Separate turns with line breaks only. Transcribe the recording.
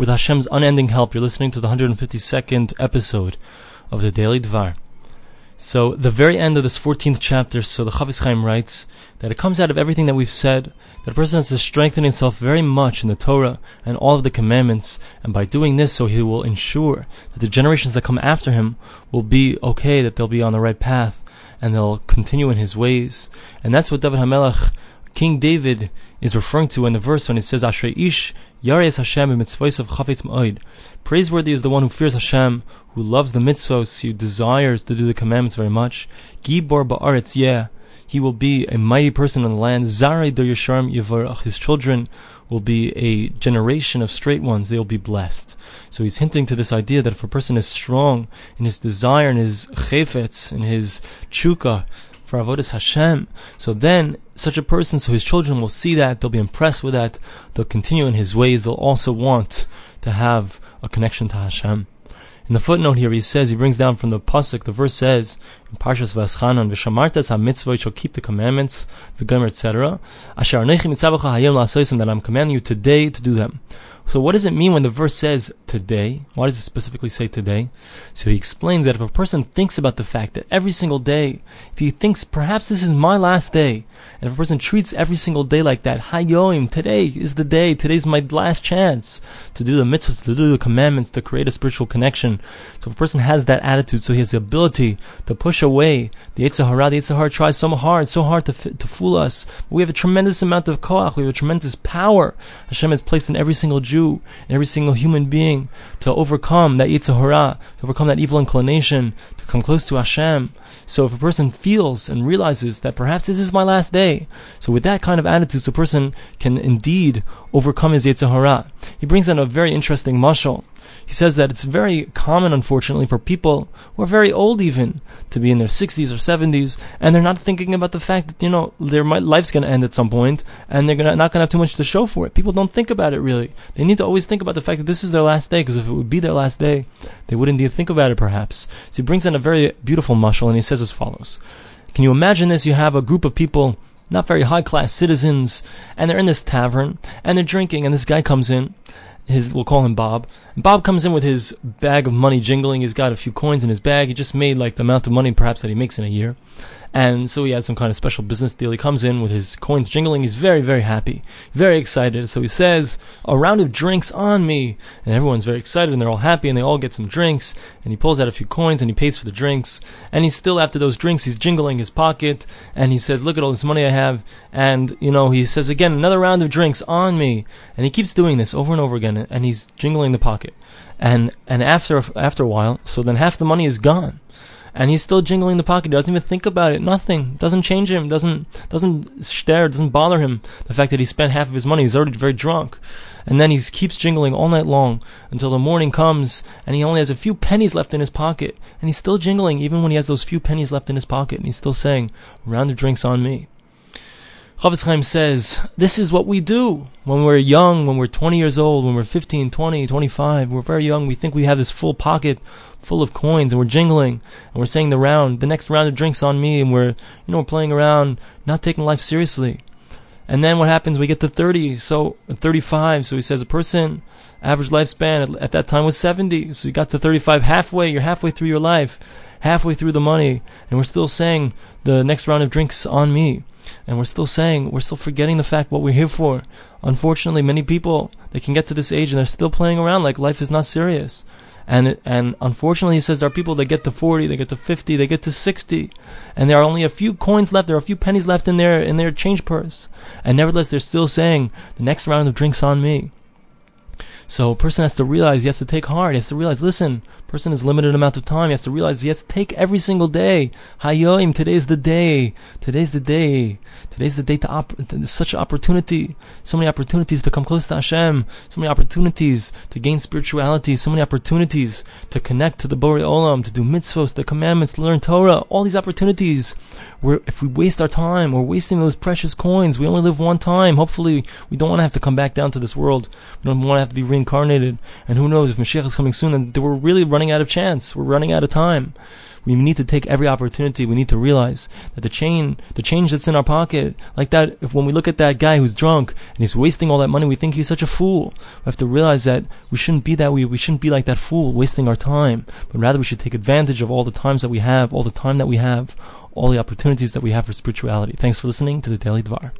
with Hashem's unending help. You're listening to the 152nd episode of the Daily Dvar. So, the very end of this 14th chapter, so the Chafetz Chaim writes that it comes out of everything that we've said, that a person has to strengthen himself very much in the Torah and all of the commandments, and by doing this, so he will ensure that the generations that come after him will be okay, that they'll be on the right path, and they'll continue in his ways. And that's what David HaMelech King David is referring to in the verse when it says, Ashrei ish yares Hashem mitzvahs of chafetz ma'od. Praiseworthy is the one who fears Hashem, who loves the mitzvos, who desires to do the commandments very much. Gibor ba'aretz yeah. He will be a mighty person in the land. Zarei do yesharim yivarach. His children will be a generation of straight ones. They will be blessed. So he's hinting to this idea that if a person is strong in his desire, in his chefetz, in his chukah, for avodas Hashem. So then, such a person, so his children will see that, they'll be impressed with that, they'll continue in his ways, they'll also want to have a connection to Hashem. In the footnote here, he says, he brings down from the pasuk, the verse says, in Parshas V'aschanan, V'shamartas ha-mitzvah, you shall keep the commandments, v'gomer, etc. Asher anechi mitzabacha hayom la'asoisim, that I'm commanding you today to do them. So what does it mean when the verse says today? Why does it specifically say today? So he explains that if a person thinks about the fact that every single day, if he thinks perhaps this is my last day, and if a person treats every single day like that, Hayoim, today is the day, today's my last chance to do the mitzvahs, to do the commandments, to create a spiritual connection. So if a person has that attitude, so he has the ability to push away the Yetzer Hara, the Yetzer Hara tries so hard, so hard to, to fool us. We have a tremendous amount of koach, we have a tremendous power Hashem has placed in every single Jew and every single human being to overcome that Yetzer Hara, to overcome that evil inclination, to come close to Hashem. So if a person feels and realizes that perhaps this is my last day, so with that kind of attitude, a person can indeed overcome his Yetzer Hara. He brings in a very interesting mashal. He says that it's very common, unfortunately, for people who are very old even to be in their 60s or 70s, and they're not thinking about the fact that, you know, their life's going to end at some point, and they're gonna, not going to have too much to show for it. People don't think about it really. They need to always think about the fact that this is their last day, because if it would be their last day, they wouldn't even think about it perhaps. So he brings in a very beautiful mashal, and he says as follows. Can you imagine this? You have a group of people not very high class citizens, and they're in this tavern, and they're drinking, and this guy comes in, his we'll call him Bob. Bob comes in with his bag of money jingling. He's got a few coins in his bag. He just made like the amount of money perhaps that he makes in a year. And so he has some kind of special business deal. He comes in with his coins jingling. He's very, very happy, very excited. So he says, A round of drinks on me. And everyone's very excited and they're all happy and they all get some drinks. And he pulls out a few coins and he pays for the drinks. And he's still, after those drinks, he's jingling his pocket. And he says, Look at all this money I have. And, you know, he says again, Another round of drinks on me. And he keeps doing this over and over again. And he's jingling the pocket. And, and after, after a while, so then half the money is gone and he's still jingling the pocket. He doesn't even think about it. Nothing doesn't change him. Doesn't doesn't stare. Doesn't bother him. The fact that he spent half of his money. He's already very drunk, and then he keeps jingling all night long until the morning comes, and he only has a few pennies left in his pocket, and he's still jingling even when he has those few pennies left in his pocket, and he's still saying, "Round of drinks on me." Chafetz Chaim says, this is what we do when we're young, when we're 20 years old, when we're 15, 20, 25, we're very young, we think we have this full pocket full of coins and we're jingling and we're saying the round, the next round of drinks on me and we're, you know, we're playing around, not taking life seriously. And then what happens? We get to 30, so 35. So he says a person, average lifespan at, at that time was 70. So you got to 35 halfway, you're halfway through your life, halfway through the money, and we're still saying the next round of drinks on me. And we're still saying, we're still forgetting the fact what we're here for. Unfortunately, many people, they can get to this age and they're still playing around like life is not serious. And, and unfortunately, he says there are people that get to 40, they get to 50, they get to 60, and there are only a few coins left, there are a few pennies left in their, in their change purse. And nevertheless, they're still saying, the next round of drinks on me. So a person has to realize he has to take heart. He has to realize, listen, person is limited amount of time. He has to realize he has to take every single day. Hayoim, today's the day. Today's the day. Today's the day to op- such opportunity. So many opportunities to come close to Hashem. So many opportunities to gain spirituality. So many opportunities to connect to the Borei Olam, to do mitzvos, the commandments, to learn Torah. All these opportunities. Where if we waste our time, we're wasting those precious coins. We only live one time. Hopefully, we don't want to have to come back down to this world. We don't want to have to be reincarnated. And who knows if Mashiach is coming soon? And we're really running out of chance. We're running out of time. We need to take every opportunity. We need to realize that the chain, the change that's in our pocket, like that, if when we look at that guy who's drunk and he's wasting all that money, we think he's such a fool. We have to realize that we shouldn't be that way. We shouldn't be like that fool, wasting our time, but rather we should take advantage of all the times that we have, all the time that we have, all the opportunities that we have for spirituality. Thanks for listening to the Daily Dvar.